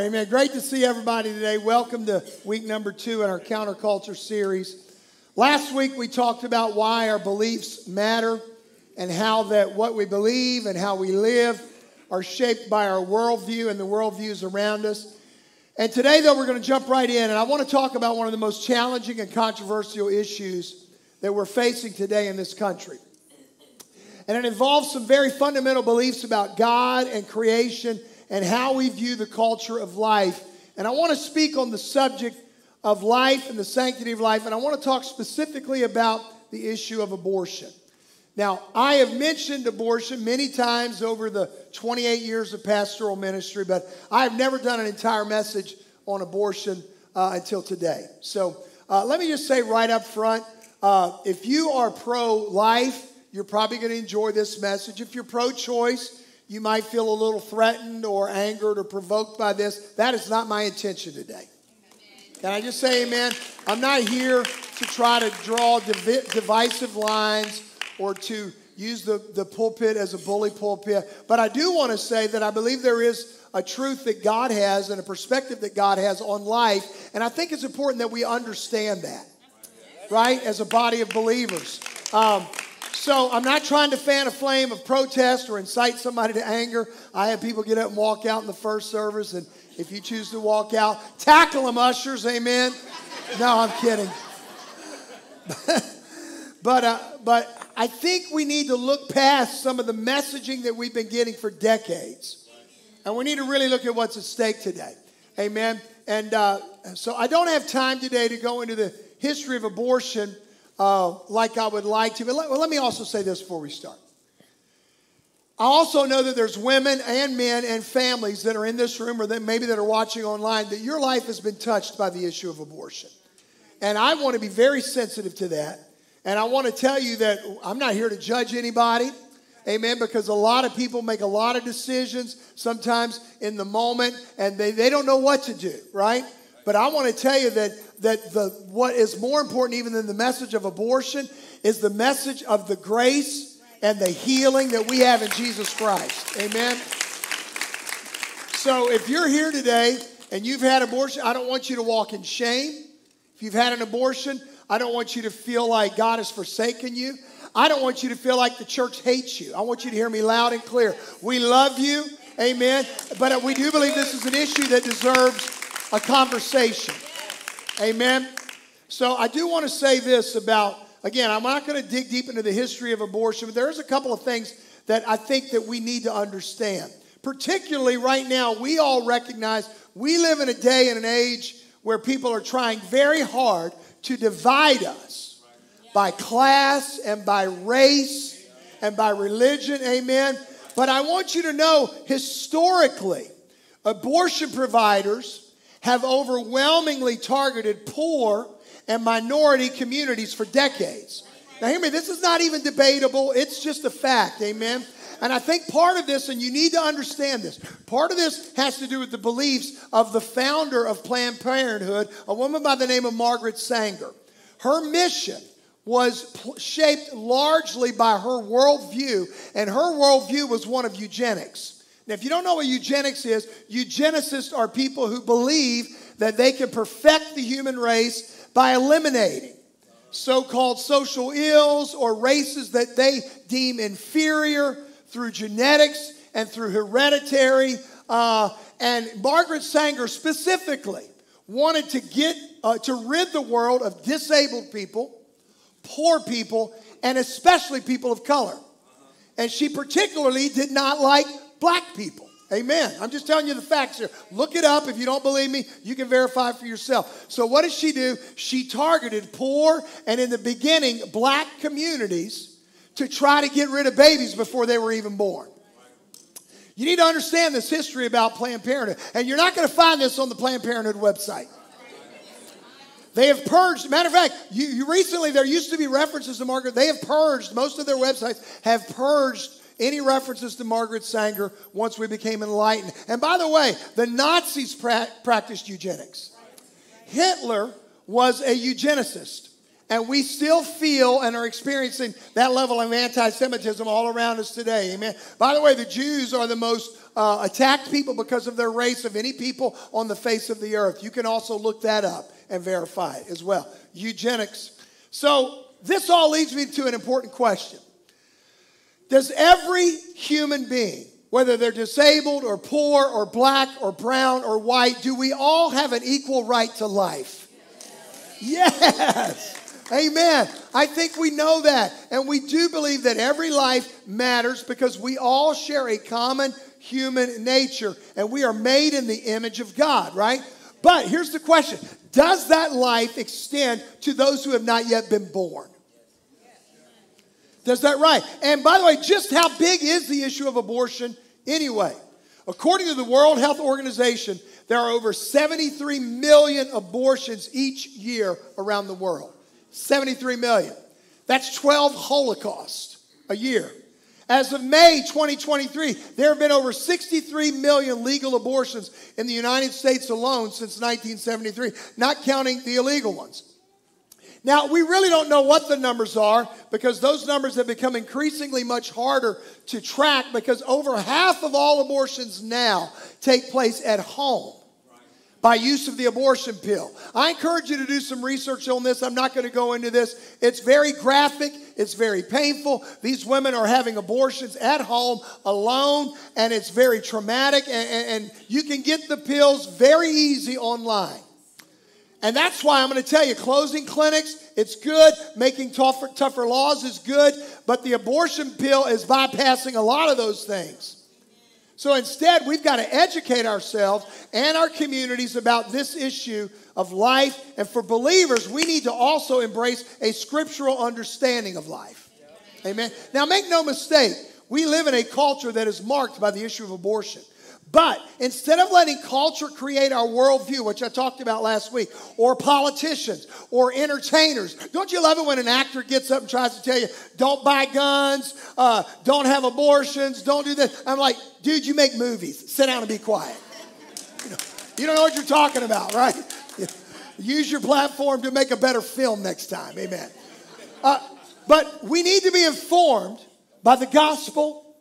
Amen. Great to see everybody today. Welcome to week number two in our counterculture series. Last week we talked about why our beliefs matter and how that what we believe and how we live are shaped by our worldview and the worldviews around us. And today, though, we're going to jump right in, and I want to talk about one of the most challenging and controversial issues that we're facing today in this country. And it involves some very fundamental beliefs about God and creation and how we view the culture of life. And I want to speak on the subject of life and the sanctity of life, and I want to talk specifically about the issue of abortion. Now, I have mentioned abortion many times over the 28 years of pastoral ministry, but I have never done an entire message on abortion uh, until today. So uh, let me just say right up front uh, if you are pro life, you're probably going to enjoy this message. If you're pro choice, you might feel a little threatened or angered or provoked by this. That is not my intention today. Can I just say amen? I'm not here to try to draw divi- divisive lines or to use the, the pulpit as a bully pulpit. But I do want to say that I believe there is a truth that God has and a perspective that God has on life. And I think it's important that we understand that, right, as a body of believers. Um, so I'm not trying to fan a flame of protest or incite somebody to anger. I had people get up and walk out in the first service, and if you choose to walk out, tackle them, ushers. Amen. No, I'm kidding. but uh, but I think we need to look past some of the messaging that we've been getting for decades, and we need to really look at what's at stake today. Amen. And uh, so I don't have time today to go into the history of abortion uh, like I would like to. But let, well, let me also say this before we start. I also know that there's women and men and families that are in this room or that maybe that are watching online that your life has been touched by the issue of abortion. And I want to be very sensitive to that. And I want to tell you that I'm not here to judge anybody. Amen. Because a lot of people make a lot of decisions sometimes in the moment and they, they don't know what to do, right? But I want to tell you that that the, what is more important even than the message of abortion is the message of the grace and the healing that we have in Jesus Christ. Amen. So if you're here today and you've had abortion, I don't want you to walk in shame. If you've had an abortion, I don't want you to feel like God has forsaken you. I don't want you to feel like the church hates you. I want you to hear me loud and clear. We love you. Amen. But we do believe this is an issue that deserves a conversation. Amen. So I do want to say this about again, I'm not going to dig deep into the history of abortion, but there's a couple of things that I think that we need to understand. Particularly right now, we all recognize we live in a day and an age where people are trying very hard to divide us by class and by race and by religion. Amen. But I want you to know historically, abortion providers have overwhelmingly targeted poor and minority communities for decades. Now, hear me, this is not even debatable, it's just a fact, amen? And I think part of this, and you need to understand this, part of this has to do with the beliefs of the founder of Planned Parenthood, a woman by the name of Margaret Sanger. Her mission was shaped largely by her worldview, and her worldview was one of eugenics. Now, if you don't know what eugenics is, eugenicists are people who believe that they can perfect the human race by eliminating so called social ills or races that they deem inferior through genetics and through hereditary. Uh, and Margaret Sanger specifically wanted to get uh, to rid the world of disabled people, poor people, and especially people of color. And she particularly did not like black people. Amen. I'm just telling you the facts here. Look it up. If you don't believe me, you can verify for yourself. So, what did she do? She targeted poor and, in the beginning, black communities to try to get rid of babies before they were even born. You need to understand this history about Planned Parenthood. And you're not going to find this on the Planned Parenthood website. They have purged. Matter of fact, you, you recently there used to be references to Margaret. They have purged. Most of their websites have purged any references to Margaret Sanger once we became enlightened. And by the way, the Nazis pra- practiced eugenics. Hitler was a eugenicist. And we still feel and are experiencing that level of anti Semitism all around us today. Amen. By the way, the Jews are the most uh, attacked people because of their race of any people on the face of the earth. You can also look that up and verify it as well. Eugenics. So, this all leads me to an important question Does every human being, whether they're disabled or poor or black or brown or white, do we all have an equal right to life? Yes. Amen. I think we know that. And we do believe that every life matters because we all share a common human nature and we are made in the image of God, right? But here's the question Does that life extend to those who have not yet been born? Does that right? And by the way, just how big is the issue of abortion anyway? According to the World Health Organization, there are over 73 million abortions each year around the world. 73 million. That's 12 Holocausts a year. As of May 2023, there have been over 63 million legal abortions in the United States alone since 1973, not counting the illegal ones. Now, we really don't know what the numbers are because those numbers have become increasingly much harder to track because over half of all abortions now take place at home by use of the abortion pill. I encourage you to do some research on this. I'm not going to go into this. It's very graphic, it's very painful. These women are having abortions at home alone, and it's very traumatic. And, and, and you can get the pills very easy online. And that's why I'm going to tell you closing clinics, it's good. Making tougher, tougher laws is good. But the abortion pill is bypassing a lot of those things. So instead, we've got to educate ourselves and our communities about this issue of life. And for believers, we need to also embrace a scriptural understanding of life. Amen. Now, make no mistake, we live in a culture that is marked by the issue of abortion. But instead of letting culture create our worldview, which I talked about last week, or politicians or entertainers, don't you love it when an actor gets up and tries to tell you, don't buy guns, uh, don't have abortions, don't do this? I'm like, dude, you make movies. Sit down and be quiet. You, don't know what you're talking about, right? Use your platform to make a better film next time. Amen. Uh, but we need to be informed by the gospel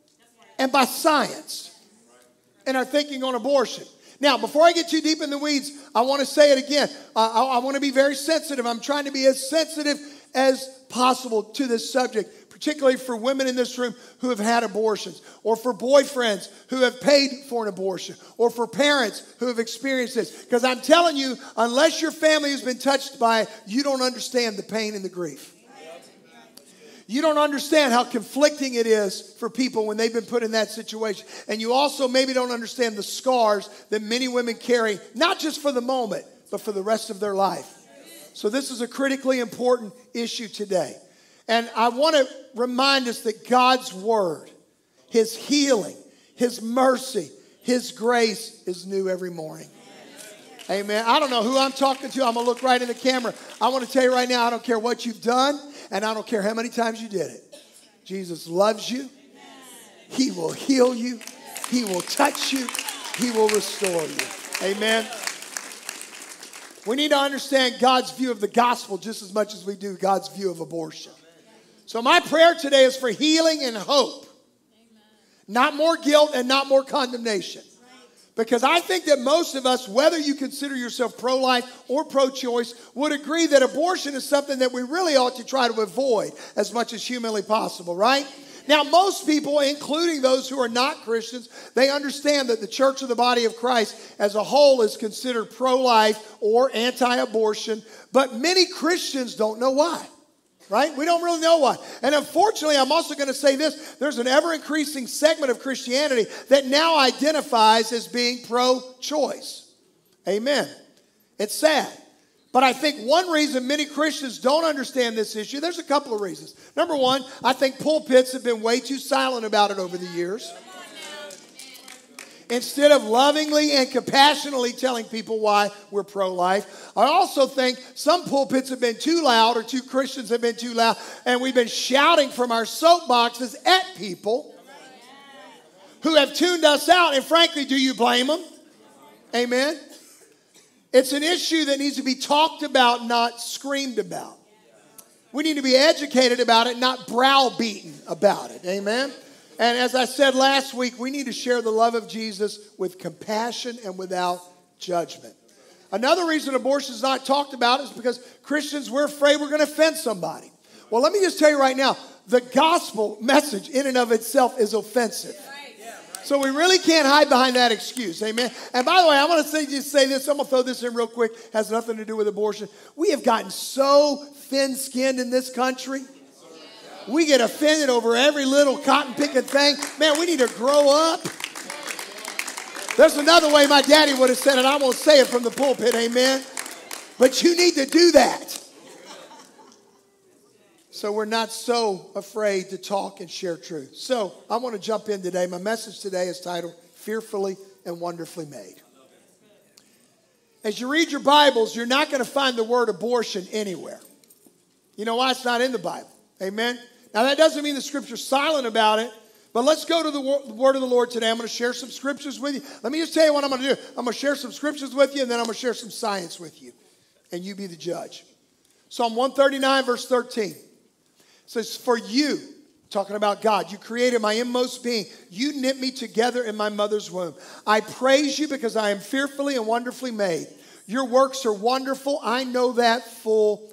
and by science and our thinking on abortion. Now, before I get too deep in the weeds, I want to say it again. Uh, I, I want to be very sensitive. I'm trying to be as sensitive as possible to this subject, particularly for women in this room who have had abortions, or for boyfriends who have paid for an abortion, or for parents who have experienced this. Because I'm telling you, unless your family has been touched by it, you don't understand the pain and the grief. You don't understand how conflicting it is for people when they've been put in that situation. And you also maybe don't understand the scars that many women carry, not just for the moment, but for the rest of their life. So, this is a critically important issue today. And I want to remind us that God's word, His healing, His mercy, His grace is new every morning. Amen. I don't know who I'm talking to. I'm going to look right in the camera. I want to tell you right now I don't care what you've done. And I don't care how many times you did it. Jesus loves you. He will heal you. He will touch you. He will restore you. Amen. We need to understand God's view of the gospel just as much as we do God's view of abortion. So, my prayer today is for healing and hope, not more guilt and not more condemnation. Because I think that most of us, whether you consider yourself pro life or pro choice, would agree that abortion is something that we really ought to try to avoid as much as humanly possible, right? Now, most people, including those who are not Christians, they understand that the church of the body of Christ as a whole is considered pro life or anti abortion, but many Christians don't know why right? We don't really know why. And unfortunately, I'm also going to say this there's an ever increasing segment of Christianity that now identifies as being pro choice. Amen. It's sad. But I think one reason many Christians don't understand this issue, there's a couple of reasons. Number one, I think pulpits have been way too silent about it over the years. Instead of lovingly and compassionately telling people why we're pro life. I also think some pulpits have been too loud or two Christians have been too loud, and we've been shouting from our soapboxes at people who have tuned us out. And frankly, do you blame them? Amen. It's an issue that needs to be talked about, not screamed about. We need to be educated about it, not browbeaten about it. Amen. And as I said last week, we need to share the love of Jesus with compassion and without judgment. Another reason abortion is not talked about is because Christians, we're afraid we're going to offend somebody. Well, let me just tell you right now the gospel message in and of itself is offensive. So we really can't hide behind that excuse. Amen. And by the way, I want to say just say this. I'm gonna throw this in real quick. Has nothing to do with abortion. We have gotten so thin-skinned in this country. We get offended over every little cotton picking thing. Man, we need to grow up. There's another way my daddy would have said it. I won't say it from the pulpit, amen. But you need to do that. So we're not so afraid to talk and share truth. So I want to jump in today. My message today is titled Fearfully and Wonderfully Made. As you read your Bibles, you're not going to find the word abortion anywhere. You know why? It's not in the Bible. Amen. Now, that doesn't mean the scripture's silent about it, but let's go to the word of the Lord today. I'm going to share some scriptures with you. Let me just tell you what I'm going to do. I'm going to share some scriptures with you, and then I'm going to share some science with you, and you be the judge. Psalm 139, verse 13 says, For you, talking about God, you created my inmost being. You knit me together in my mother's womb. I praise you because I am fearfully and wonderfully made. Your works are wonderful. I know that full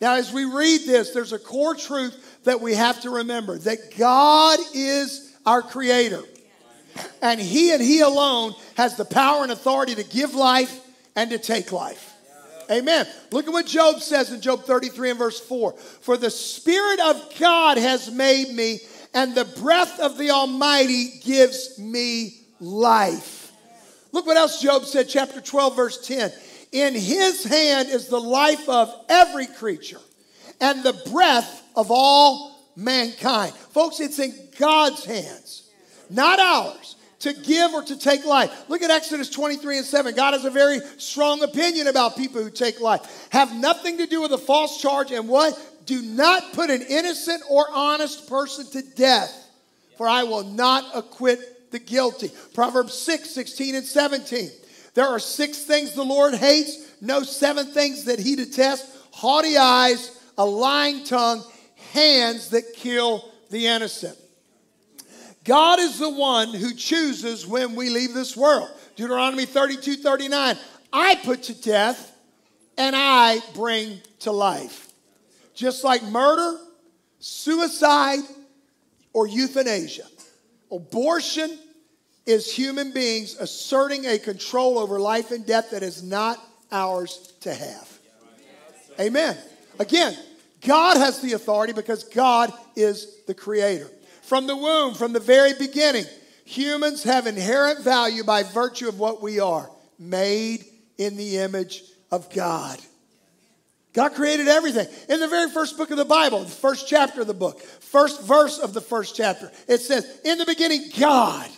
Now, as we read this, there's a core truth that we have to remember that God is our creator. And He and He alone has the power and authority to give life and to take life. Amen. Look at what Job says in Job 33 and verse 4. For the Spirit of God has made me, and the breath of the Almighty gives me life. Look what else Job said, chapter 12, verse 10. In his hand is the life of every creature and the breath of all mankind. Folks, it's in God's hands, not ours, to give or to take life. Look at Exodus 23 and 7. God has a very strong opinion about people who take life. Have nothing to do with a false charge and what? Do not put an innocent or honest person to death, for I will not acquit the guilty. Proverbs 6, 16 and 17. There are six things the Lord hates, no seven things that he detests haughty eyes, a lying tongue, hands that kill the innocent. God is the one who chooses when we leave this world. Deuteronomy 32 39. I put to death and I bring to life. Just like murder, suicide, or euthanasia. Abortion is human beings asserting a control over life and death that is not ours to have. Amen. Again, God has the authority because God is the creator. From the womb, from the very beginning, humans have inherent value by virtue of what we are made in the image of God. God created everything. In the very first book of the Bible, the first chapter of the book, first verse of the first chapter, it says, In the beginning, God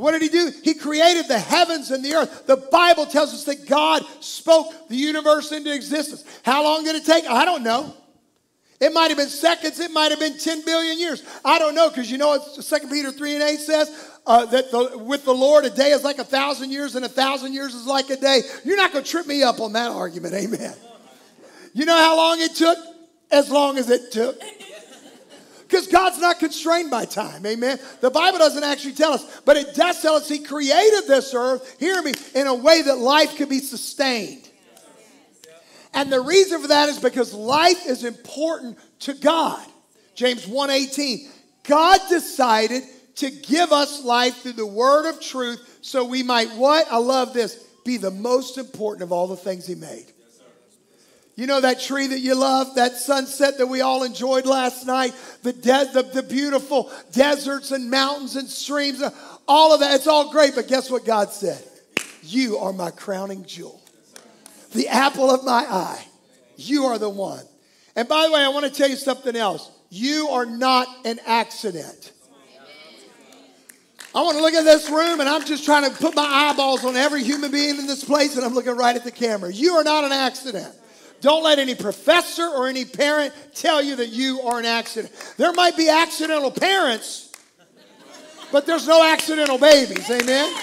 what did he do? He created the heavens and the earth. The Bible tells us that God spoke the universe into existence. How long did it take? I don't know. It might have been seconds, it might have been 10 billion years. I don't know, because you know what 2 Peter 3 and 8 says? Uh, that the, with the Lord, a day is like a thousand years, and a thousand years is like a day. You're not going to trip me up on that argument, amen. You know how long it took? As long as it took. Because God's not constrained by time. Amen. The Bible doesn't actually tell us, but it does tell us He created this earth, hear me, in a way that life could be sustained. And the reason for that is because life is important to God. James 1:18. God decided to give us life through the word of truth so we might what? I love this. be the most important of all the things He made. You know that tree that you love, that sunset that we all enjoyed last night, the, de- the, the beautiful deserts and mountains and streams, uh, all of that. It's all great, but guess what God said? You are my crowning jewel, the apple of my eye. You are the one. And by the way, I want to tell you something else. You are not an accident. I want to look at this room and I'm just trying to put my eyeballs on every human being in this place and I'm looking right at the camera. You are not an accident. Don't let any professor or any parent tell you that you are an accident. There might be accidental parents, but there's no accidental babies. Amen?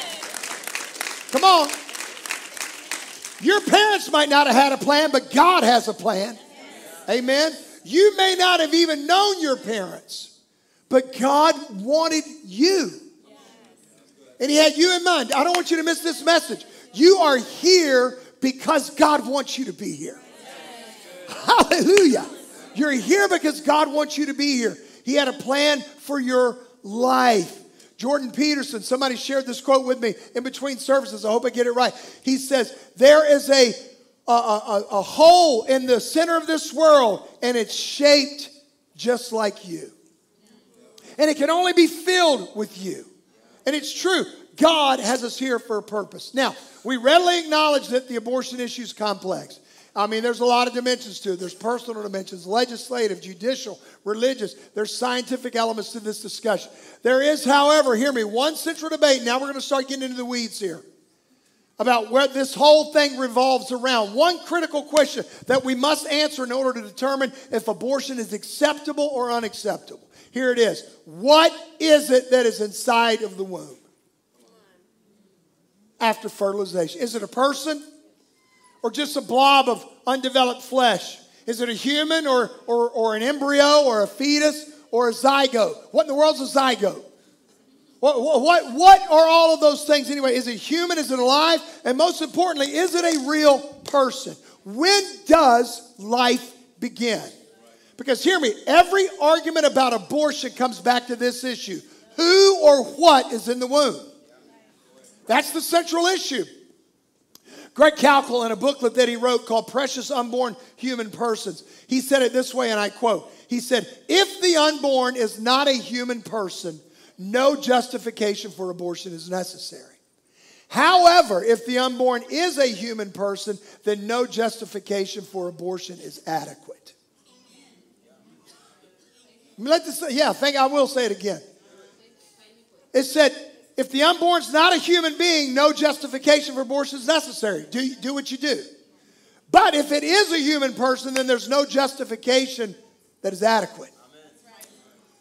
Come on. Your parents might not have had a plan, but God has a plan. Amen? You may not have even known your parents, but God wanted you. And He had you in mind. I don't want you to miss this message. You are here because God wants you to be here. Hallelujah. You're here because God wants you to be here. He had a plan for your life. Jordan Peterson, somebody shared this quote with me in between services. I hope I get it right. He says, There is a, a, a, a hole in the center of this world, and it's shaped just like you. And it can only be filled with you. And it's true. God has us here for a purpose. Now, we readily acknowledge that the abortion issue is complex. I mean, there's a lot of dimensions to it. There's personal dimensions, legislative, judicial, religious. There's scientific elements to this discussion. There is, however, hear me, one central debate. Now we're going to start getting into the weeds here about where this whole thing revolves around. One critical question that we must answer in order to determine if abortion is acceptable or unacceptable. Here it is. What is it that is inside of the womb after fertilization? Is it a person? Or just a blob of undeveloped flesh? Is it a human or, or, or an embryo or a fetus or a zygote? What in the world's a zygote? What, what, what are all of those things anyway? Is it human? Is it alive? And most importantly, is it a real person? When does life begin? Because hear me, every argument about abortion comes back to this issue who or what is in the womb? That's the central issue. Greg Koukl, in a booklet that he wrote called Precious Unborn Human Persons, he said it this way, and I quote He said, If the unborn is not a human person, no justification for abortion is necessary. However, if the unborn is a human person, then no justification for abortion is adequate. Let this, yeah, I think I will say it again. It said, if the unborn's not a human being, no justification for abortion is necessary. Do, do what you do. But if it is a human person, then there's no justification that is adequate.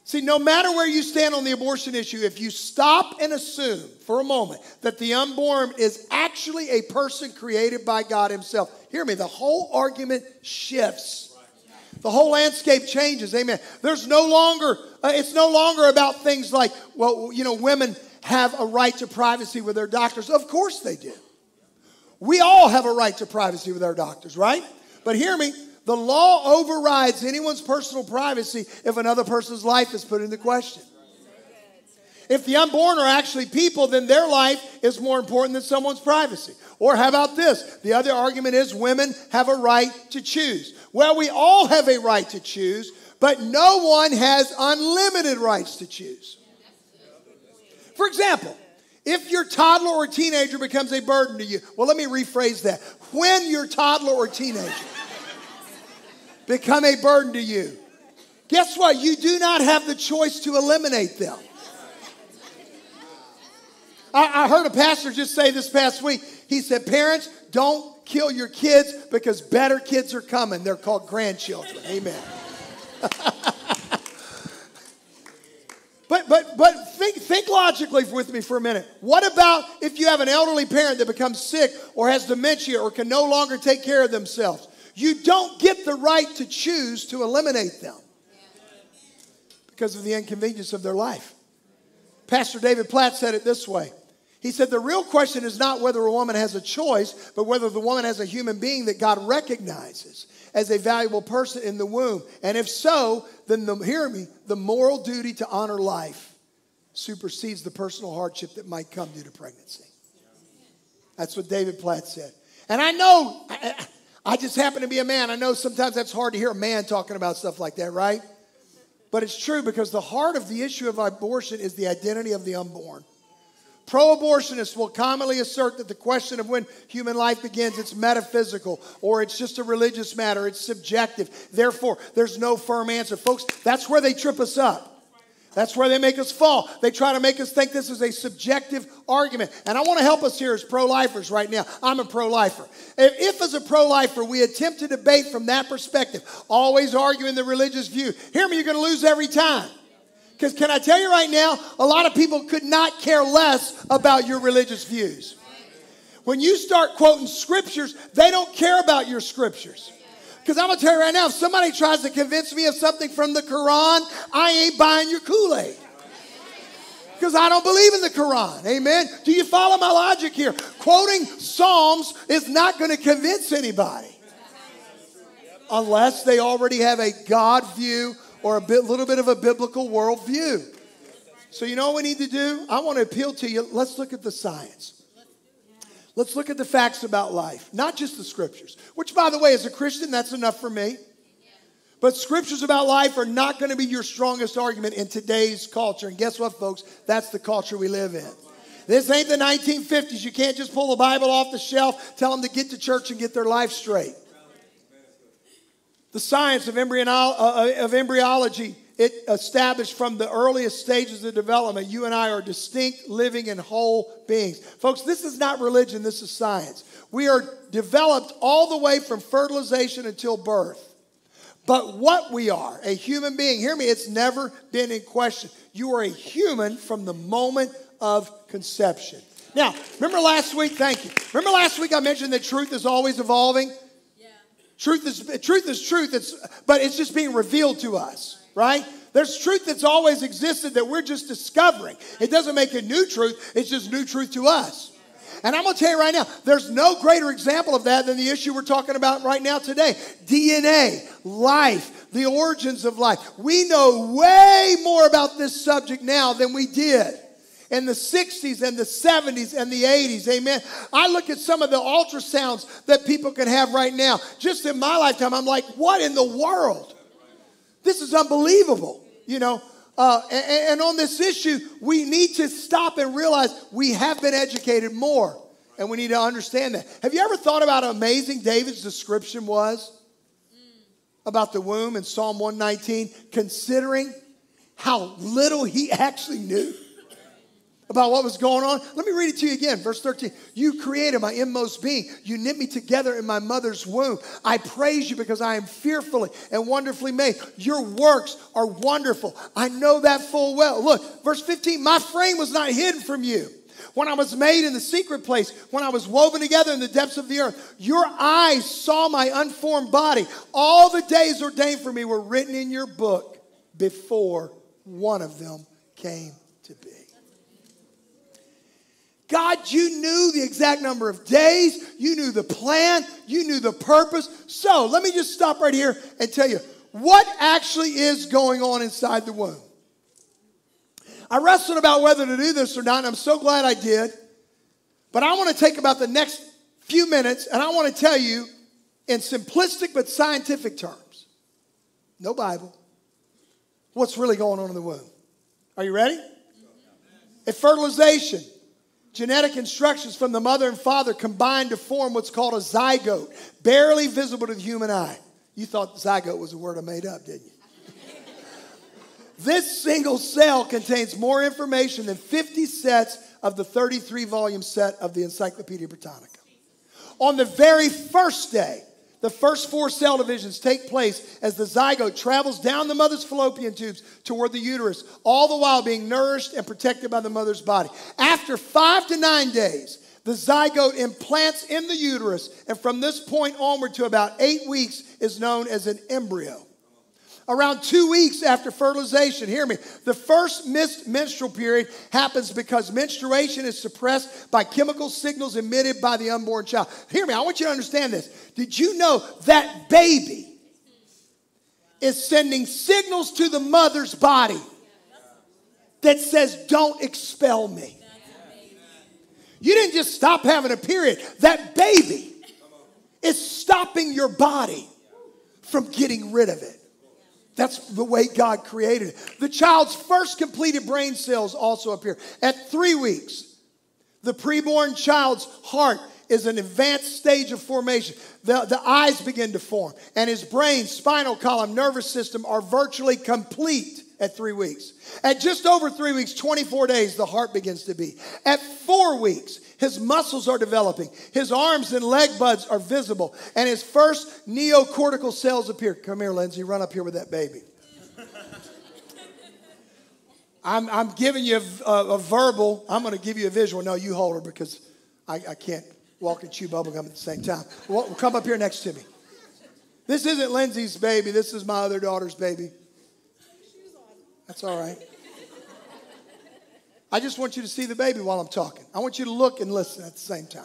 See, no matter where you stand on the abortion issue, if you stop and assume for a moment that the unborn is actually a person created by God Himself, hear me, the whole argument shifts. The whole landscape changes. Amen. There's no longer, uh, it's no longer about things like, well, you know, women have a right to privacy with their doctors? Of course they do. We all have a right to privacy with our doctors, right? But hear me, the law overrides anyone's personal privacy if another person's life is put into question. If the unborn are actually people, then their life is more important than someone's privacy. Or how about this? The other argument is women have a right to choose. Well, we all have a right to choose, but no one has unlimited rights to choose. For example, if your toddler or teenager becomes a burden to you, well, let me rephrase that. When your toddler or teenager become a burden to you, guess what? You do not have the choice to eliminate them. I, I heard a pastor just say this past week. He said, Parents, don't kill your kids because better kids are coming. They're called grandchildren. Amen. But but but think think logically with me for a minute. What about if you have an elderly parent that becomes sick or has dementia or can no longer take care of themselves? You don't get the right to choose to eliminate them because of the inconvenience of their life. Pastor David Platt said it this way. He said, The real question is not whether a woman has a choice, but whether the woman has a human being that God recognizes as a valuable person in the womb. And if so, then the, hear me, the moral duty to honor life supersedes the personal hardship that might come due to pregnancy. That's what David Platt said. And I know, I, I just happen to be a man. I know sometimes that's hard to hear a man talking about stuff like that, right? But it's true because the heart of the issue of abortion is the identity of the unborn. Pro abortionists will commonly assert that the question of when human life begins it's metaphysical or it's just a religious matter, it's subjective. Therefore, there's no firm answer. Folks, that's where they trip us up. That's where they make us fall. They try to make us think this is a subjective argument. And I want to help us here as pro lifers right now. I'm a pro lifer. If, if, as a pro lifer, we attempt to debate from that perspective, always arguing the religious view, hear me, you're going to lose every time. Because can I tell you right now, a lot of people could not care less about your religious views. When you start quoting scriptures, they don't care about your scriptures. Because I'm going to tell you right now, if somebody tries to convince me of something from the Quran, I ain't buying your Kool Aid. Because I don't believe in the Quran. Amen. Do you follow my logic here? Quoting Psalms is not going to convince anybody unless they already have a God view or a bit, little bit of a biblical worldview. So, you know what we need to do? I want to appeal to you. Let's look at the science. Let's look at the facts about life, not just the scriptures, which, by the way, as a Christian, that's enough for me. But scriptures about life are not going to be your strongest argument in today's culture. And guess what, folks? That's the culture we live in. This ain't the 1950s. You can't just pull the Bible off the shelf, tell them to get to church and get their life straight. The science uh, uh, of embryology, it established from the earliest stages of development, you and I are distinct, living, and whole beings. Folks, this is not religion, this is science. We are developed all the way from fertilization until birth. But what we are, a human being, hear me, it's never been in question. You are a human from the moment of conception. Now, remember last week, thank you. Remember last week I mentioned that truth is always evolving? Truth is truth is truth. It's but it's just being revealed to us, right? There's truth that's always existed that we're just discovering. It doesn't make a new truth, it's just new truth to us. And I'm going to tell you right now, there's no greater example of that than the issue we're talking about right now today DNA, life, the origins of life. We know way more about this subject now than we did in the 60s and the 70s and the 80s. Amen. I look at some of the ultrasounds that people can have right now. Just in my lifetime, I'm like, what in the world? This is unbelievable. You know, uh, and, and on this issue, we need to stop and realize we have been educated more. And we need to understand that. Have you ever thought about how amazing David's description was about the womb in Psalm 119, considering how little he actually knew? About what was going on. Let me read it to you again. Verse 13. You created my inmost being. You knit me together in my mother's womb. I praise you because I am fearfully and wonderfully made. Your works are wonderful. I know that full well. Look, verse 15. My frame was not hidden from you. When I was made in the secret place, when I was woven together in the depths of the earth, your eyes saw my unformed body. All the days ordained for me were written in your book before one of them came to be. God, you knew the exact number of days, you knew the plan, you knew the purpose. So let me just stop right here and tell you what actually is going on inside the womb. I wrestled about whether to do this or not, and I'm so glad I did. But I want to take about the next few minutes and I want to tell you in simplistic but scientific terms no Bible what's really going on in the womb. Are you ready? At fertilization, Genetic instructions from the mother and father combine to form what's called a zygote, barely visible to the human eye. You thought zygote was a word I made up, didn't you? this single cell contains more information than 50 sets of the 33 volume set of the Encyclopedia Britannica. On the very first day, the first four cell divisions take place as the zygote travels down the mother's fallopian tubes toward the uterus, all the while being nourished and protected by the mother's body. After five to nine days, the zygote implants in the uterus, and from this point onward to about eight weeks is known as an embryo around two weeks after fertilization. Hear me. The first missed menstrual period happens because menstruation is suppressed by chemical signals emitted by the unborn child. Hear me. I want you to understand this. Did you know that baby is sending signals to the mother's body that says, Don't expel me? You didn't just stop having a period. That baby is stopping your body from getting rid of it. That's the way God created it. The child's first completed brain cells also appear. At three weeks, the preborn child's heart is an advanced stage of formation. The, the eyes begin to form, and his brain, spinal column, nervous system are virtually complete at three weeks. At just over three weeks, 24 days, the heart begins to beat. At four weeks, his muscles are developing, his arms and leg buds are visible, and his first neocortical cells appear. Come here, Lindsay, run up here with that baby. I'm, I'm giving you a, a, a verbal, I'm going to give you a visual. No, you hold her because I, I can't walk and chew bubblegum at the same time. Well, come up here next to me. This isn't Lindsay's baby, this is my other daughter's baby. That's all right. I just want you to see the baby while I'm talking. I want you to look and listen at the same time.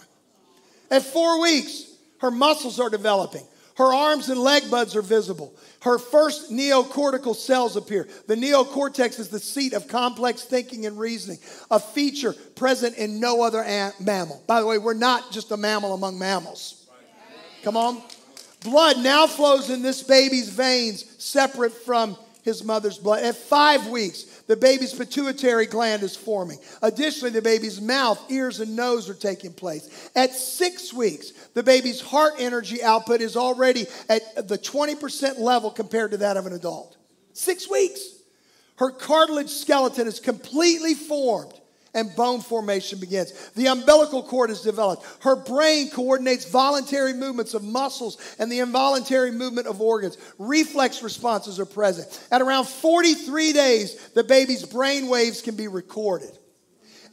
At four weeks, her muscles are developing. Her arms and leg buds are visible. Her first neocortical cells appear. The neocortex is the seat of complex thinking and reasoning, a feature present in no other mammal. By the way, we're not just a mammal among mammals. Come on. Blood now flows in this baby's veins, separate from his mother's blood. At five weeks, the baby's pituitary gland is forming. Additionally, the baby's mouth, ears, and nose are taking place. At six weeks, the baby's heart energy output is already at the 20% level compared to that of an adult. Six weeks. Her cartilage skeleton is completely formed and bone formation begins. The umbilical cord is developed. Her brain coordinates voluntary movements of muscles and the involuntary movement of organs. Reflex responses are present. At around 43 days, the baby's brain waves can be recorded.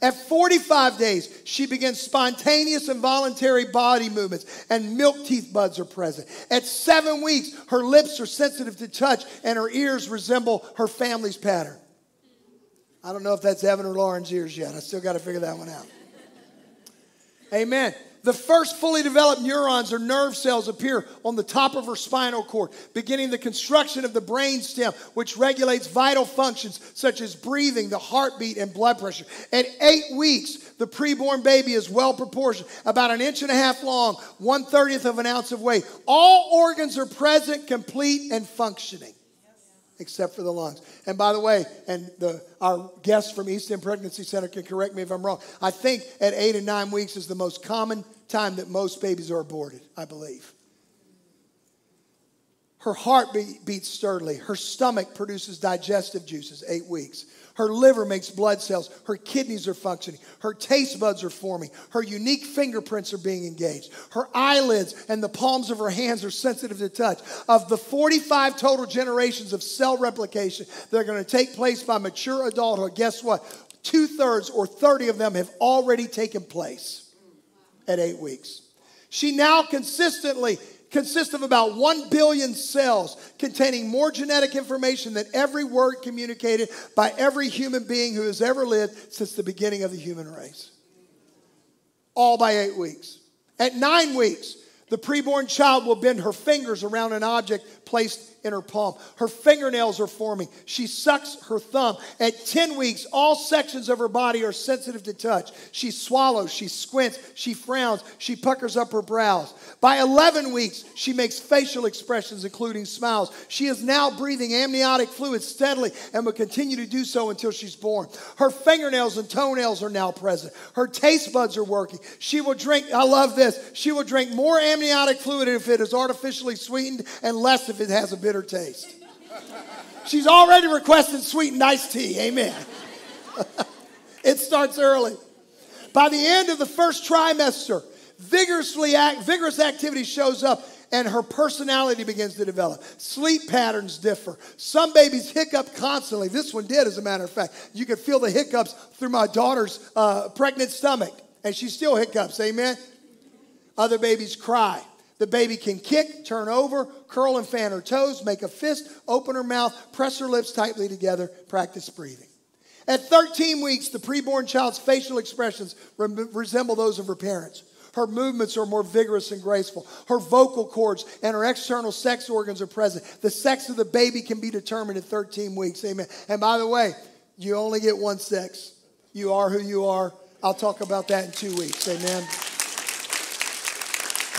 At 45 days, she begins spontaneous and voluntary body movements, and milk teeth buds are present. At seven weeks, her lips are sensitive to touch, and her ears resemble her family's pattern. I don't know if that's Evan or Lauren's ears yet. I still got to figure that one out. Amen. The first fully developed neurons or nerve cells appear on the top of her spinal cord, beginning the construction of the brain stem, which regulates vital functions such as breathing, the heartbeat, and blood pressure. At eight weeks, the preborn baby is well proportioned, about an inch and a half long, one thirtieth of an ounce of weight. All organs are present, complete, and functioning except for the lungs. And by the way, and the, our guest from East End Pregnancy Center can correct me if I'm wrong. I think at eight and nine weeks is the most common time that most babies are aborted, I believe. Her heart beats sturdily. Her stomach produces digestive juices, eight weeks. Her liver makes blood cells. Her kidneys are functioning. Her taste buds are forming. Her unique fingerprints are being engaged. Her eyelids and the palms of her hands are sensitive to touch. Of the 45 total generations of cell replication that are going to take place by mature adulthood, guess what? Two thirds or 30 of them have already taken place at eight weeks. She now consistently consists of about 1 billion cells containing more genetic information than every word communicated by every human being who has ever lived since the beginning of the human race. All by eight weeks. At nine weeks, the preborn child will bend her fingers around an object placed in her palm. Her fingernails are forming. She sucks her thumb. At 10 weeks, all sections of her body are sensitive to touch. She swallows, she squints, she frowns, she puckers up her brows. By 11 weeks, she makes facial expressions, including smiles. She is now breathing amniotic fluid steadily and will continue to do so until she's born. Her fingernails and toenails are now present. Her taste buds are working. She will drink, I love this, she will drink more amniotic fluid if it is artificially sweetened and less if it has a bitter taste. She's already requested sweetened iced tea. Amen. it starts early. By the end of the first trimester, vigorously act, vigorous activity shows up and her personality begins to develop. Sleep patterns differ. Some babies hiccup constantly. This one did, as a matter of fact. You could feel the hiccups through my daughter's uh, pregnant stomach, and she still hiccups. Amen. Other babies cry. The baby can kick, turn over, curl and fan her toes, make a fist, open her mouth, press her lips tightly together, practice breathing. At 13 weeks, the preborn child's facial expressions re- resemble those of her parents. Her movements are more vigorous and graceful. Her vocal cords and her external sex organs are present. The sex of the baby can be determined at 13 weeks. Amen. And by the way, you only get one sex. You are who you are. I'll talk about that in two weeks. Amen.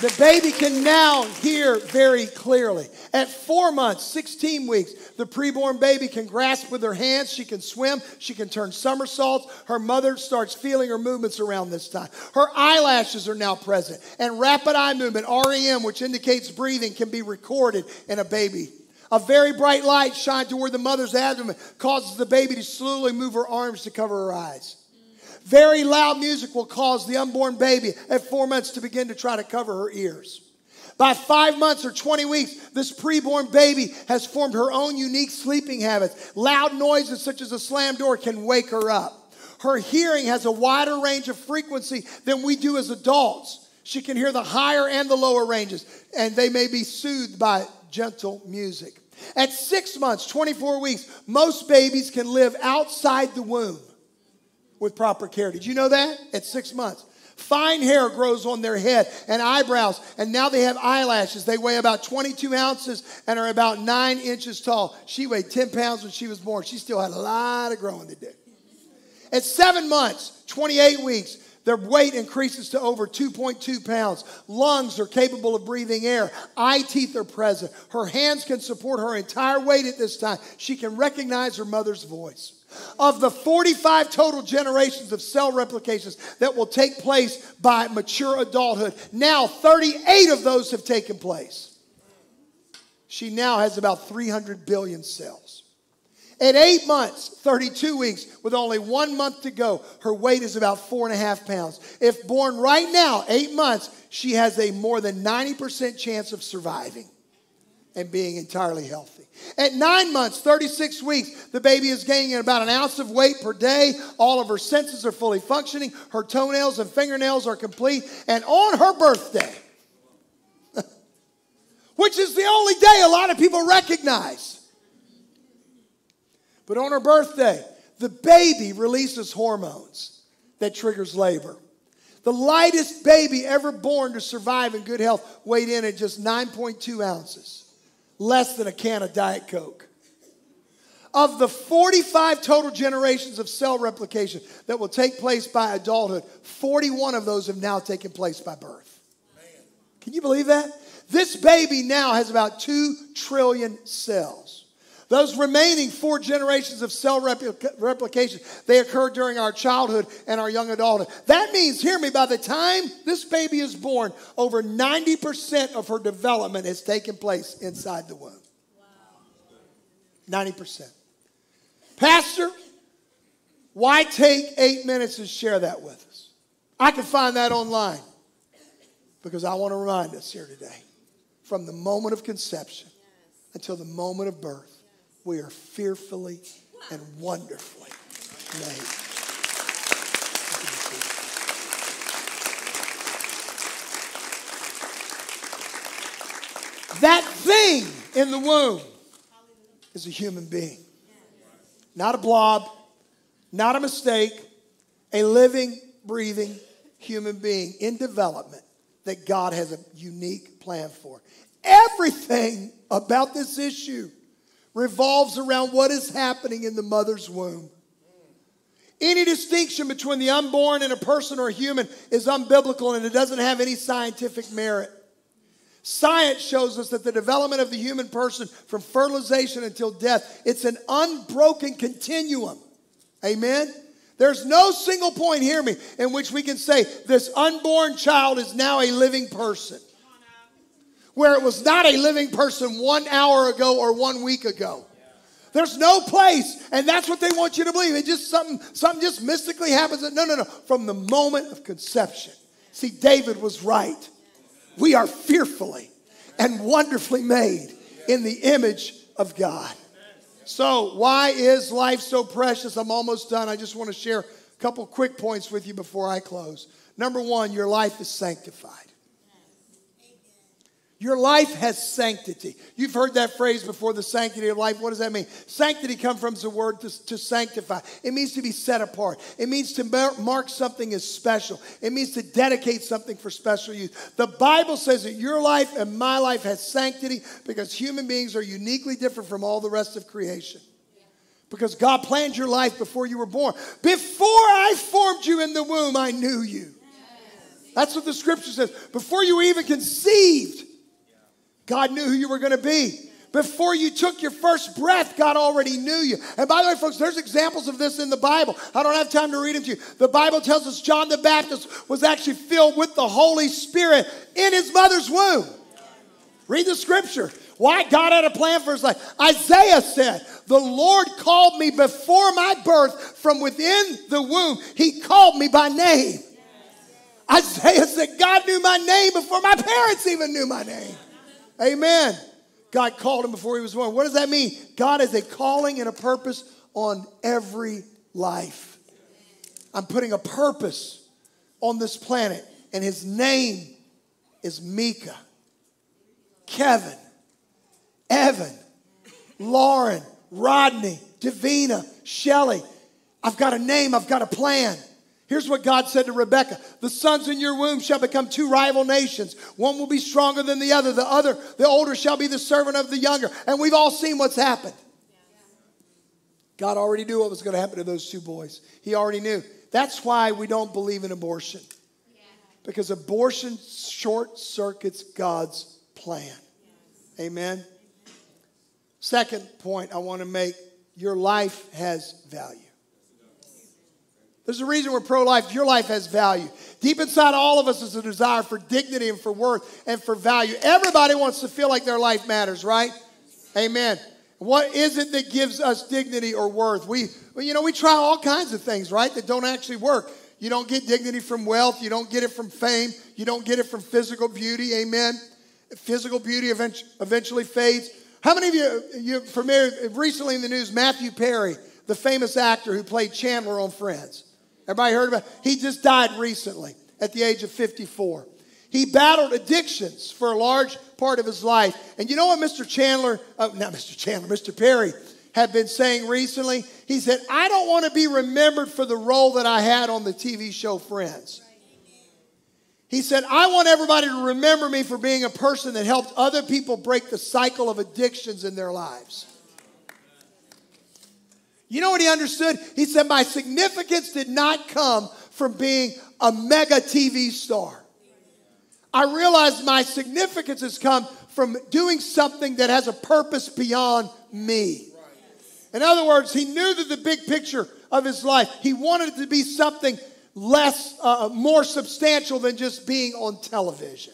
The baby can now hear very clearly. At four months, 16 weeks, the preborn baby can grasp with her hands. She can swim. She can turn somersaults. Her mother starts feeling her movements around this time. Her eyelashes are now present. And rapid eye movement, REM, which indicates breathing, can be recorded in a baby. A very bright light shined toward the mother's abdomen causes the baby to slowly move her arms to cover her eyes. Very loud music will cause the unborn baby at four months to begin to try to cover her ears. By five months or 20 weeks, this preborn baby has formed her own unique sleeping habits. Loud noises such as a slam door can wake her up. Her hearing has a wider range of frequency than we do as adults. She can hear the higher and the lower ranges, and they may be soothed by gentle music. At six months, 24 weeks, most babies can live outside the womb with proper care. Did you know that? At six months. Fine hair grows on their head and eyebrows, and now they have eyelashes. They weigh about 22 ounces and are about nine inches tall. She weighed 10 pounds when she was born. She still had a lot of growing to do. At seven months, 28 weeks, their weight increases to over 2.2 pounds. Lungs are capable of breathing air. Eye teeth are present. Her hands can support her entire weight at this time. She can recognize her mother's voice. Of the 45 total generations of cell replications that will take place by mature adulthood, now 38 of those have taken place. She now has about 300 billion cells. At eight months, 32 weeks, with only one month to go, her weight is about four and a half pounds. If born right now, eight months, she has a more than 90% chance of surviving and being entirely healthy. At nine months, 36 weeks, the baby is gaining about an ounce of weight per day. All of her senses are fully functioning. Her toenails and fingernails are complete. And on her birthday, which is the only day a lot of people recognize, but on her birthday, the baby releases hormones that triggers labor. The lightest baby ever born to survive in good health weighed in at just 9.2 ounces less than a can of Diet Coke. Of the 45 total generations of cell replication that will take place by adulthood, 41 of those have now taken place by birth. Can you believe that? This baby now has about 2 trillion cells. Those remaining four generations of cell replica- replication, they occur during our childhood and our young adulthood. That means, hear me, by the time this baby is born, over 90% of her development has taken place inside the womb. Wow. 90%. Pastor, why take eight minutes and share that with us? I can find that online because I want to remind us here today from the moment of conception until the moment of birth we are fearfully and wonderfully made. That thing in the womb is a human being, not a blob, not a mistake, a living, breathing human being in development that God has a unique plan for. Everything about this issue revolves around what is happening in the mother's womb. Any distinction between the unborn and a person or a human is unbiblical and it doesn't have any scientific merit. Science shows us that the development of the human person from fertilization until death, it's an unbroken continuum. Amen. There's no single point, hear me, in which we can say this unborn child is now a living person where it was not a living person one hour ago or one week ago. There's no place, and that's what they want you to believe. It just something, something just mystically happens. No, no, no. From the moment of conception. See, David was right. We are fearfully and wonderfully made in the image of God. So, why is life so precious? I'm almost done. I just want to share a couple quick points with you before I close. Number one, your life is sanctified. Your life has sanctity. You've heard that phrase before, the sanctity of life. What does that mean? Sanctity comes from the word to, to, sanctify. It means to be set apart. It means to mark something as special. It means to dedicate something for special use. The Bible says that your life and my life has sanctity because human beings are uniquely different from all the rest of creation. Because God planned your life before you were born. Before I formed you in the womb, I knew you. That's what the scripture says. Before you were even conceived, God knew who you were going to be. Before you took your first breath, God already knew you. And by the way, folks, there's examples of this in the Bible. I don't have time to read them to you. The Bible tells us John the Baptist was actually filled with the Holy Spirit in his mother's womb. Read the scripture. Why? God had a plan for his life. Isaiah said, The Lord called me before my birth from within the womb. He called me by name. Isaiah said, God knew my name before my parents even knew my name. Amen. God called him before he was born. What does that mean? God has a calling and a purpose on every life. I'm putting a purpose on this planet, and his name is Mika, Kevin, Evan, Lauren, Rodney, Davina, Shelly. I've got a name, I've got a plan. Here's what God said to Rebekah The sons in your womb shall become two rival nations. One will be stronger than the other. The other, the older, shall be the servant of the younger. And we've all seen what's happened. God already knew what was going to happen to those two boys. He already knew. That's why we don't believe in abortion. Because abortion short circuits God's plan. Amen. Second point I want to make your life has value. There's a reason we're pro life. Your life has value. Deep inside all of us is a desire for dignity and for worth and for value. Everybody wants to feel like their life matters, right? Amen. What is it that gives us dignity or worth? We, you know, we try all kinds of things, right, that don't actually work. You don't get dignity from wealth. You don't get it from fame. You don't get it from physical beauty. Amen. Physical beauty eventually fades. How many of you, you familiar, recently in the news, Matthew Perry, the famous actor who played Chandler on Friends? Everybody heard about? He just died recently at the age of 54. He battled addictions for a large part of his life. And you know what Mr. Chandler, oh, not Mr. Chandler, Mr. Perry had been saying recently? He said, I don't want to be remembered for the role that I had on the TV show Friends. He said, I want everybody to remember me for being a person that helped other people break the cycle of addictions in their lives. You know what he understood? He said, My significance did not come from being a mega TV star. I realized my significance has come from doing something that has a purpose beyond me. In other words, he knew that the big picture of his life, he wanted it to be something less, uh, more substantial than just being on television.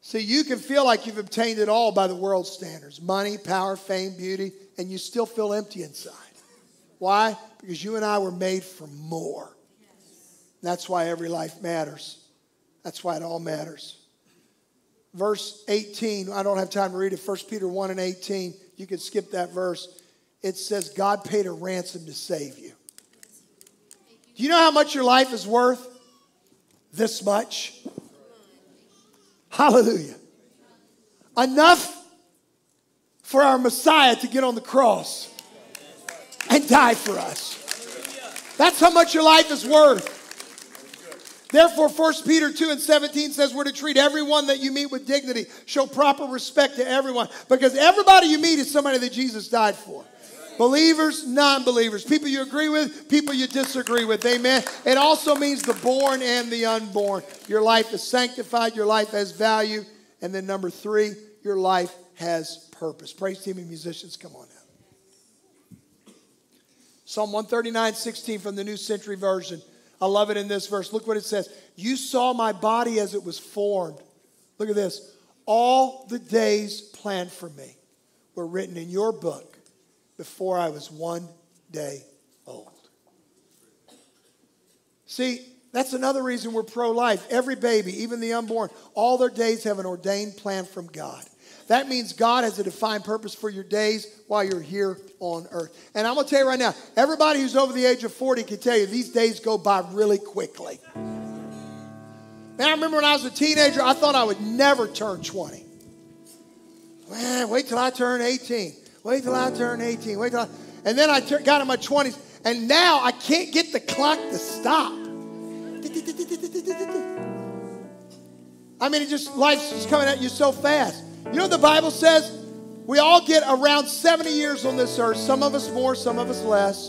See, you can feel like you've obtained it all by the world's standards money, power, fame, beauty, and you still feel empty inside. Why? Because you and I were made for more. That's why every life matters. That's why it all matters. Verse 18, I don't have time to read it. 1 Peter 1 and 18, you can skip that verse. It says, God paid a ransom to save you. Do you know how much your life is worth? This much. Hallelujah. Enough for our Messiah to get on the cross and die for us. That's how much your life is worth. Therefore, 1 Peter 2 and 17 says we're to treat everyone that you meet with dignity, show proper respect to everyone, because everybody you meet is somebody that Jesus died for. Believers, non believers, people you agree with, people you disagree with. Amen. It also means the born and the unborn. Your life is sanctified, your life has value. And then number three, your life has purpose. Praise team and musicians, come on now. Psalm 139, 16 from the New Century Version. I love it in this verse. Look what it says. You saw my body as it was formed. Look at this. All the days planned for me were written in your book before I was one day old. See, that's another reason we're pro life. Every baby, even the unborn, all their days have an ordained plan from God. That means God has a defined purpose for your days while you're here on earth. And I'm going to tell you right now, everybody who's over the age of 40 can tell you these days go by really quickly. Man, I remember when I was a teenager, I thought I would never turn 20. Man, wait till I turn 18. Wait till I turn 18. Wait till I, and then I got in my 20s, and now I can't get the clock to stop. I mean, it just life's just coming at you so fast. You know the Bible says? We all get around 70 years on this earth, some of us more, some of us less.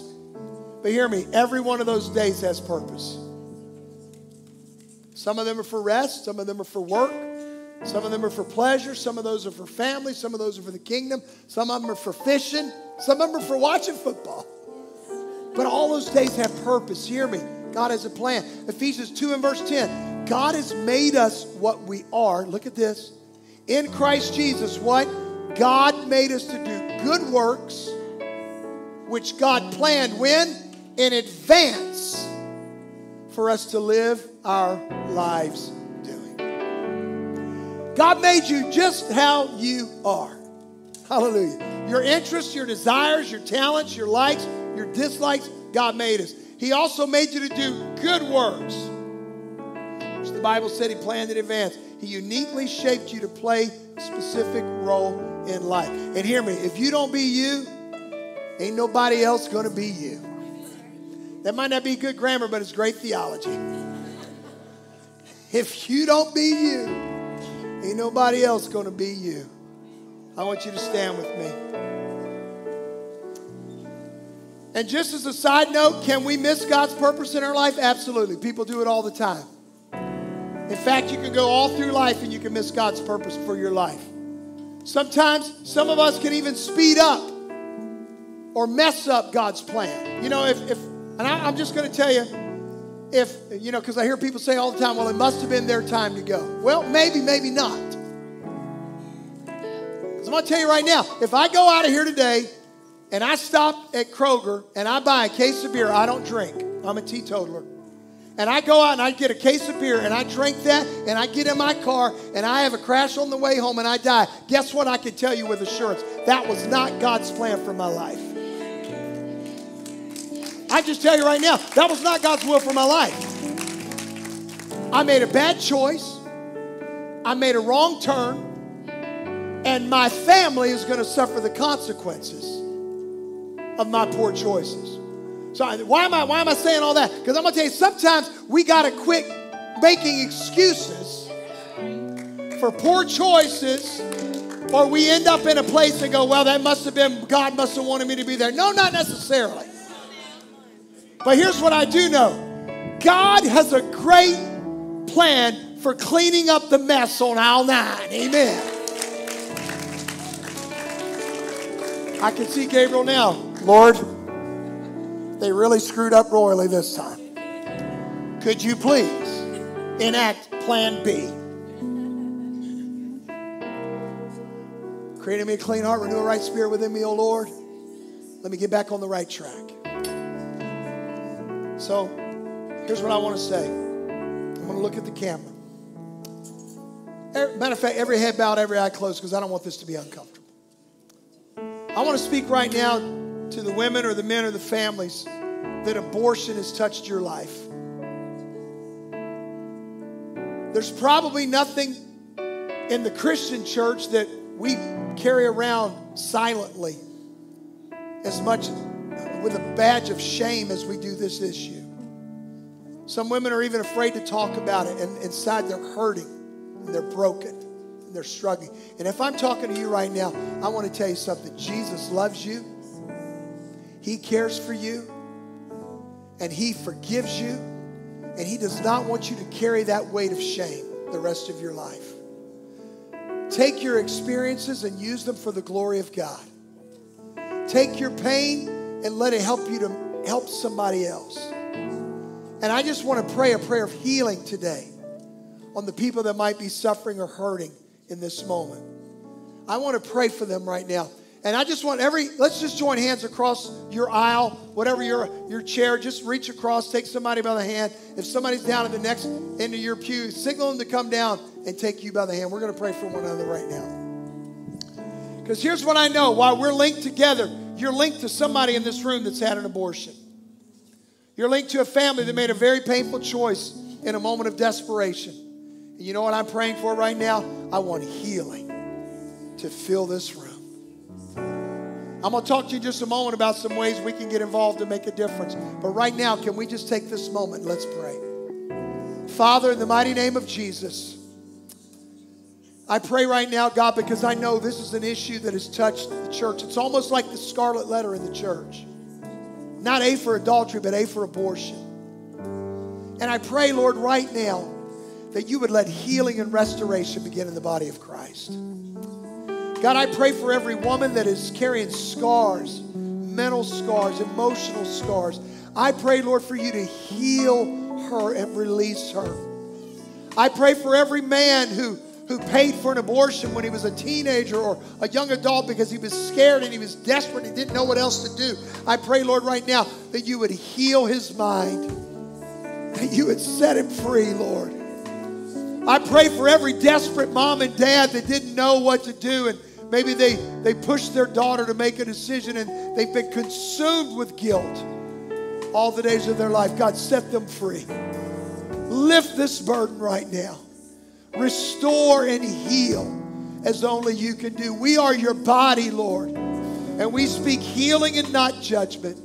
But hear me, every one of those days has purpose. Some of them are for rest, some of them are for work, some of them are for pleasure, some of those are for family, some of those are for the kingdom, some of them are for fishing, some of them are for watching football. But all those days have purpose. Hear me. God has a plan. Ephesians 2 and verse 10. God has made us what we are. Look at this. In Christ Jesus, what? God made us to do good works, which God planned when? In advance for us to live our lives doing. God made you just how you are. Hallelujah. Your interests, your desires, your talents, your likes, your dislikes, God made us. He also made you to do good works, the Bible said He planned in advance. He uniquely shaped you to play a specific role in life. And hear me, if you don't be you, ain't nobody else to be you. That might not be good grammar, but it's great theology. If you don't be you, ain't nobody else to be you. I want you to stand with me. And just as a side note, can we miss God's purpose in our life? Absolutely. People do it all the time. In fact, you can go all through life and you can miss God's purpose for your life. Sometimes some of us can even speed up or mess up God's plan. You know, if, if and I, I'm just going to tell you, if, you know, because I hear people say all the time, well, it must have been their time to go. Well, maybe, maybe not. Because I'm going to tell you right now, if I go out of here today and I stop at Kroger and I buy a case of beer, I don't drink. I'm a teetotaler. And I go out and I get a case of beer and I drink that and I get in my car and I have a crash on the way home and I die. Guess what I can tell you with assurance? That was not God's plan for my life. I just tell you right now, that was not God's will for my life. I made a bad choice. I made a wrong turn. And my family is going to suffer the consequences of my poor choices. So why am I why am I saying all that? Because I'm gonna tell you, sometimes we gotta quit making excuses for poor choices, or we end up in a place and go, well, that must have been God must have wanted me to be there. No, not necessarily. But here's what I do know. God has a great plan for cleaning up the mess on aisle nine. Amen. I can see Gabriel now. Lord, they really screwed up royally this time. Could you please enact Plan B? Create me a clean heart, renew a right spirit within me, O Lord. Let me get back on the right track. So, here's what I want to say. I'm going to look at the camera. Er, matter of fact, every head bowed, every eye closed, because I don't want this to be uncomfortable. I want to speak right now to the women or the men or the families that abortion has touched your life. There's probably nothing in the Christian church that we carry around silently as much with a badge of shame as we do this issue. Some women are even afraid to talk about it, and inside they're hurting and they're broken and they're struggling. And if I'm talking to you right now, I want to tell you something Jesus loves you. He cares for you and He forgives you, and He does not want you to carry that weight of shame the rest of your life. Take your experiences and use them for the glory of God. Take your pain and let it help you to help somebody else. And I just want to pray a prayer of healing today on the people that might be suffering or hurting in this moment. I want to pray for them right now. And I just want every, let's just join hands across your aisle, whatever your, your chair, just reach across, take somebody by the hand. If somebody's down at the next end of your pew, signal them to come down and take you by the hand. We're going to pray for one another right now. Because here's what I know while we're linked together, you're linked to somebody in this room that's had an abortion. You're linked to a family that made a very painful choice in a moment of desperation. And you know what I'm praying for right now? I want healing to fill this room. I'm going to talk to you just a moment about some ways we can get involved and make a difference. But right now, can we just take this moment let's pray? Father, in the mighty name of Jesus, I pray right now, God, because I know this is an issue that has touched the church. It's almost like the scarlet letter in the church. Not A for adultery, but A for abortion. And I pray, Lord, right now that you would let healing and restoration begin in the body of Christ. God, I pray for every woman that is carrying scars, mental scars, emotional scars. I pray, Lord, for you to heal her and release her. I pray for every man who who paid for an abortion when he was a teenager or a young adult because he was scared and he was desperate and he didn't know what else to do. I pray, Lord, right now that you would heal his mind, that you would set him free, Lord. I pray for every desperate mom and dad that didn't know what to do and maybe they, they pushed their daughter to make a decision and they've been consumed with guilt all the days of their life. God, set them free. Lift this burden right now restore and heal as only you can do. We are your body, Lord, and we speak healing and not judgment.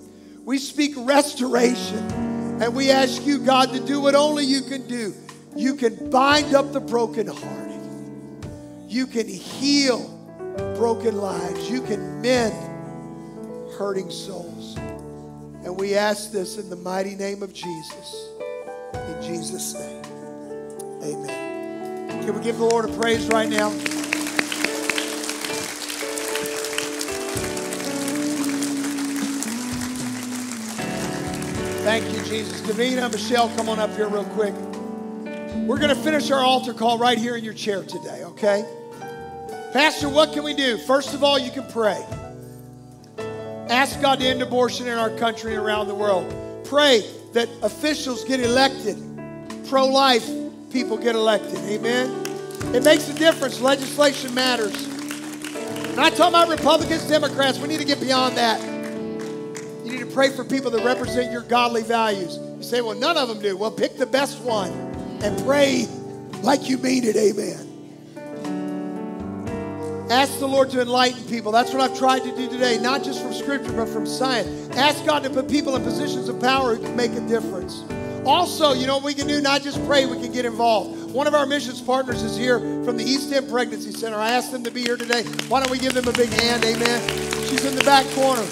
We speak restoration, and we ask you, God, to do what only you can do. You can bind up the brokenhearted, you can heal broken lives, you can mend hurting souls. And we ask this in the mighty name of Jesus. In Jesus' name, amen. Can we give the Lord a praise right now? Thank you, Jesus. Davina, Michelle, come on up here real quick. We're going to finish our altar call right here in your chair today, okay? Pastor, what can we do? First of all, you can pray. Ask God to end abortion in our country and around the world. Pray that officials get elected, pro life people get elected. Amen. It makes a difference. Legislation matters. I'm not talking about Republicans, Democrats. We need to get beyond that. You need to pray for people that represent your godly values. You say, well, none of them do. Well, pick the best one and pray like you mean it. Amen. Ask the Lord to enlighten people. That's what I've tried to do today, not just from Scripture, but from science. Ask God to put people in positions of power who can make a difference. Also, you know what we can do? Not just pray, we can get involved. One of our missions partners is here from the East End Pregnancy Center. I asked them to be here today. Why don't we give them a big hand? Amen. She's in the back corner.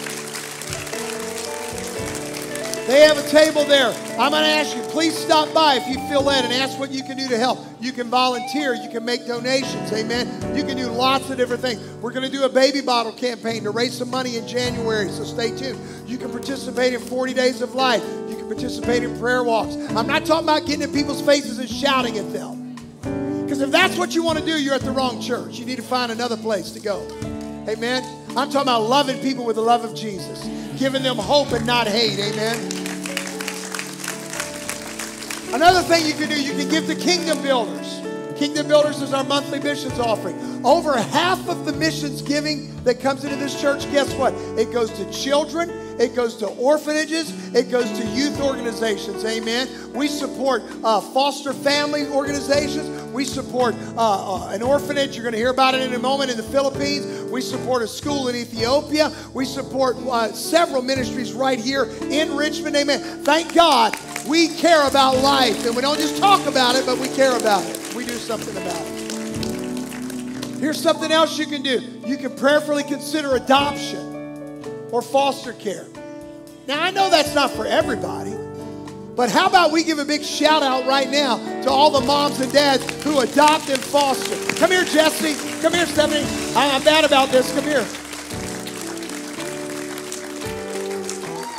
They have a table there. I'm going to ask you, please stop by if you feel led and ask what you can do to help. You can volunteer. You can make donations. Amen. You can do lots of different things. We're going to do a baby bottle campaign to raise some money in January, so stay tuned. You can participate in 40 Days of Life. You can participate in prayer walks. I'm not talking about getting in people's faces and shouting at them. Because if that's what you want to do, you're at the wrong church. You need to find another place to go. Amen. I'm talking about loving people with the love of Jesus giving them hope and not hate. Amen. Another thing you can do, you can give to Kingdom Builders. Kingdom Builders is our monthly missions offering. Over half of the missions giving that comes into this church, guess what? It goes to children, it goes to orphanages, it goes to youth organizations. Amen. We support uh, foster family organizations. We support uh, uh, an orphanage. You're going to hear about it in a moment in the Philippines. We support a school in Ethiopia. We support uh, several ministries right here in Richmond. Amen. Thank God we care about life. And we don't just talk about it, but we care about it. We do something about it. Here's something else you can do you can prayerfully consider adoption or foster care. Now, I know that's not for everybody. But how about we give a big shout out right now to all the moms and dads who adopt and foster? Come here, Jesse. Come here, Stephanie. I'm bad about this. Come here.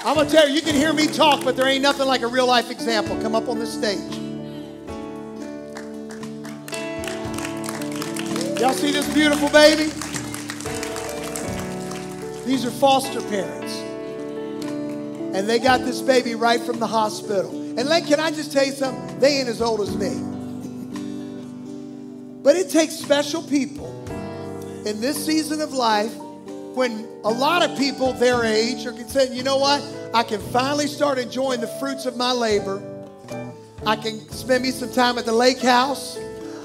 I'm going to tell you, you can hear me talk, but there ain't nothing like a real life example. Come up on the stage. Y'all see this beautiful baby? These are foster parents and they got this baby right from the hospital. And like, can I just tell you something? They ain't as old as me. But it takes special people in this season of life when a lot of people their age are saying, you know what? I can finally start enjoying the fruits of my labor. I can spend me some time at the lake house.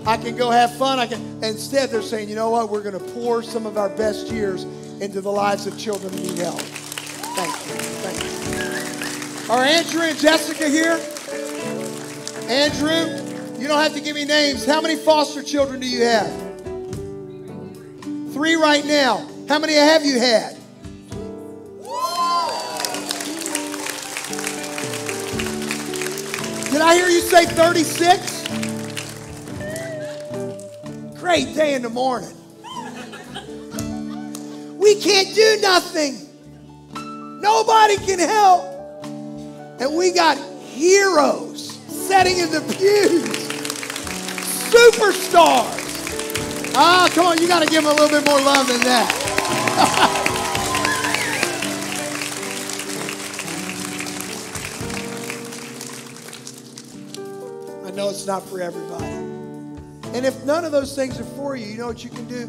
I can go have fun. I can. Instead, they're saying, you know what? We're going to pour some of our best years into the lives of children who need help. Thank you. Thank you. Are Andrew and Jessica here? Andrew, you don't have to give me names. How many foster children do you have? Three right now. How many have you had? Did I hear you say 36? Great day in the morning. We can't do nothing. Nobody can help. And we got heroes sitting in the pews. Superstars. Ah, come on, you got to give them a little bit more love than that. I know it's not for everybody. And if none of those things are for you, you know what you can do?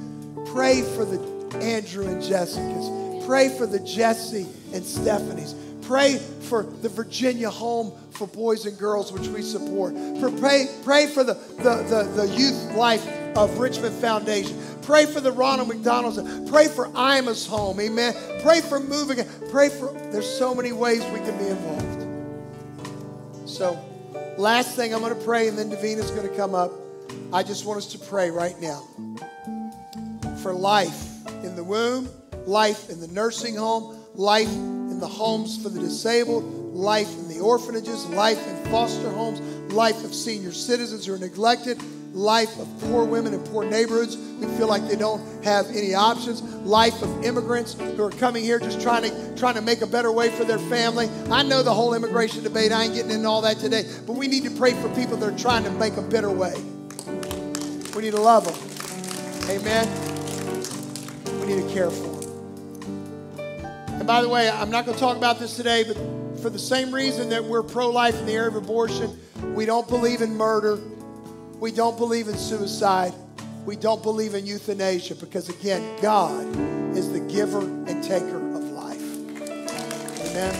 Pray for the Andrew and Jessica's. Pray for the Jesse and Stephanie's. Pray for the Virginia Home for Boys and Girls, which we support. Pray, pray for the, the, the, the youth life of Richmond Foundation. Pray for the Ronald McDonald's. Pray for Ima's home. Amen. Pray for moving. Pray for, there's so many ways we can be involved. So, last thing I'm going to pray, and then Davina's going to come up. I just want us to pray right now for life the womb, life in the nursing home, life in the homes for the disabled, life in the orphanages, life in foster homes, life of senior citizens who are neglected, life of poor women in poor neighborhoods who feel like they don't have any options, life of immigrants who are coming here just trying to trying to make a better way for their family. I know the whole immigration debate. I ain't getting into all that today, but we need to pray for people that are trying to make a better way. We need to love them. Amen. To care for. And by the way, I'm not going to talk about this today, but for the same reason that we're pro life in the area of abortion, we don't believe in murder. We don't believe in suicide. We don't believe in euthanasia because, again, God is the giver and taker of life. Amen.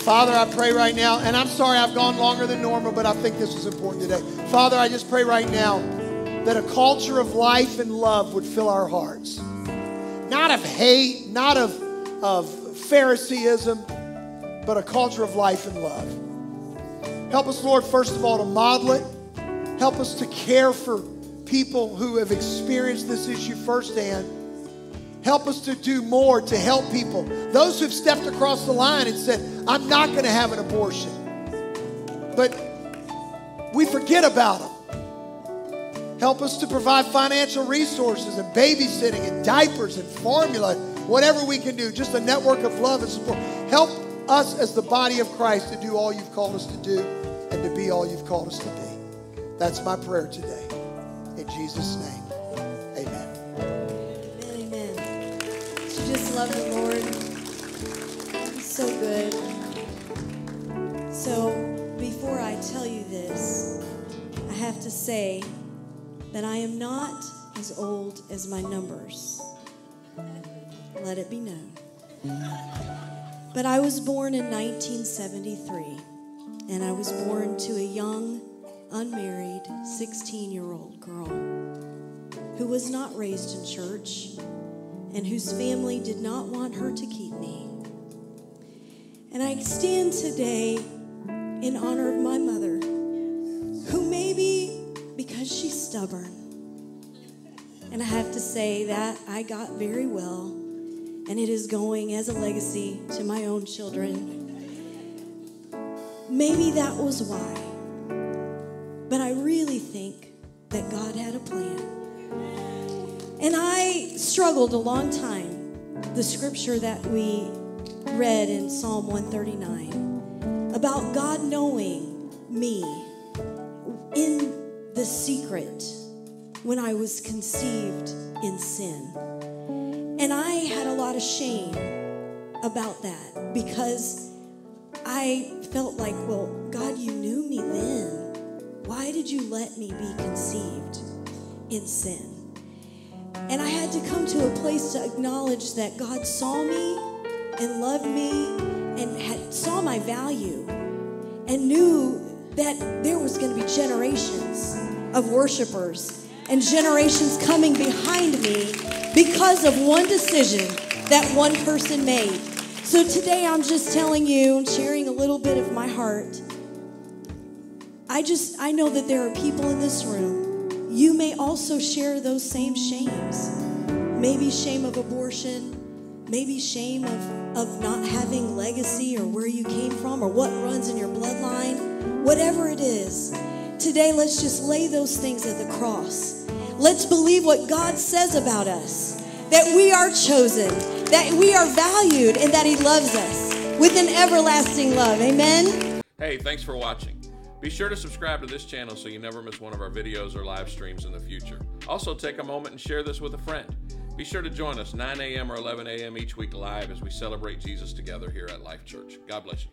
Father, I pray right now, and I'm sorry I've gone longer than normal, but I think this is important today. Father, I just pray right now that a culture of life and love would fill our hearts. Not of hate, not of, of Phariseeism, but a culture of life and love. Help us, Lord, first of all, to model it. Help us to care for people who have experienced this issue firsthand. Help us to do more to help people. Those who've stepped across the line and said, I'm not going to have an abortion. But we forget about them. Help us to provide financial resources and babysitting and diapers and formula, whatever we can do, just a network of love and support. Help us as the body of Christ to do all you've called us to do and to be all you've called us to be. That's my prayer today. In Jesus' name, amen. Amen. So just love the Lord. He's so good. So before I tell you this, I have to say that I am not as old as my numbers. Let it be known. But I was born in 1973, and I was born to a young, unmarried 16 year old girl who was not raised in church and whose family did not want her to keep me. And I stand today in honor of my mother, because she's stubborn, and I have to say that I got very well, and it is going as a legacy to my own children. Maybe that was why. But I really think that God had a plan. And I struggled a long time. The scripture that we read in Psalm 139 about God knowing me in the secret when I was conceived in sin. And I had a lot of shame about that because I felt like, well, God, you knew me then. Why did you let me be conceived in sin? And I had to come to a place to acknowledge that God saw me and loved me and had, saw my value and knew that there was going to be generations of worshipers and generations coming behind me because of one decision that one person made. So today I'm just telling you, sharing a little bit of my heart. I just, I know that there are people in this room, you may also share those same shames. Maybe shame of abortion, maybe shame of, of not having legacy or where you came from or what runs in your bloodline. Whatever it is, today let's just lay those things at the cross. Let's believe what God says about us that we are chosen, that we are valued, and that He loves us with an everlasting love. Amen. Hey, thanks for watching. Be sure to subscribe to this channel so you never miss one of our videos or live streams in the future. Also, take a moment and share this with a friend. Be sure to join us 9 a.m. or 11 a.m. each week live as we celebrate Jesus together here at Life Church. God bless you.